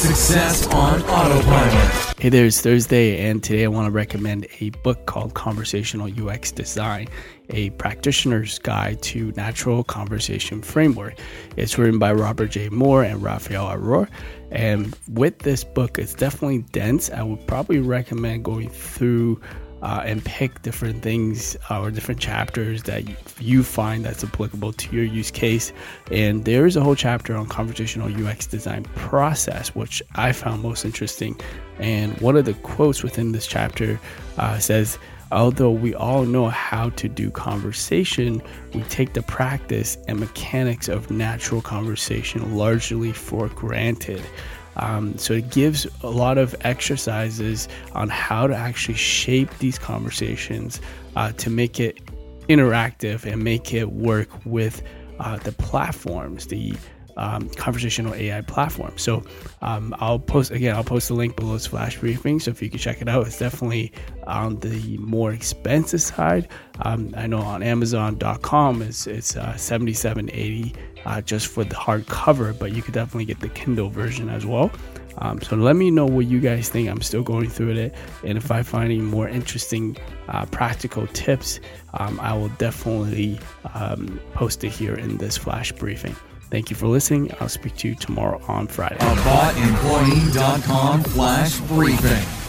Success on Autopilot. Hey there, it's Thursday, and today I want to recommend a book called Conversational UX Design, a practitioner's guide to natural conversation framework. It's written by Robert J. Moore and Raphael Arar. And with this book, it's definitely dense. I would probably recommend going through uh, and pick different things uh, or different chapters that you find that's applicable to your use case. And there is a whole chapter on conversational UX design process, which I found most interesting. And one of the quotes within this chapter uh, says, Although we all know how to do conversation, we take the practice and mechanics of natural conversation largely for granted. Um, so it gives a lot of exercises on how to actually shape these conversations uh, to make it interactive and make it work with uh, the platforms, the um, conversational AI platform. So um, I'll post again. I'll post the link below this flash briefing. So if you can check it out, it's definitely on the more expensive side. Um, I know on Amazon.com it's it's uh, 77.80 uh, just for the hardcover, but you could definitely get the Kindle version as well. Um, so let me know what you guys think. I'm still going through it, and if I find any more interesting uh, practical tips, um, I will definitely um, post it here in this flash briefing. Thank you for listening. I'll speak to you tomorrow on Friday. AboutEmployee.com flash briefing.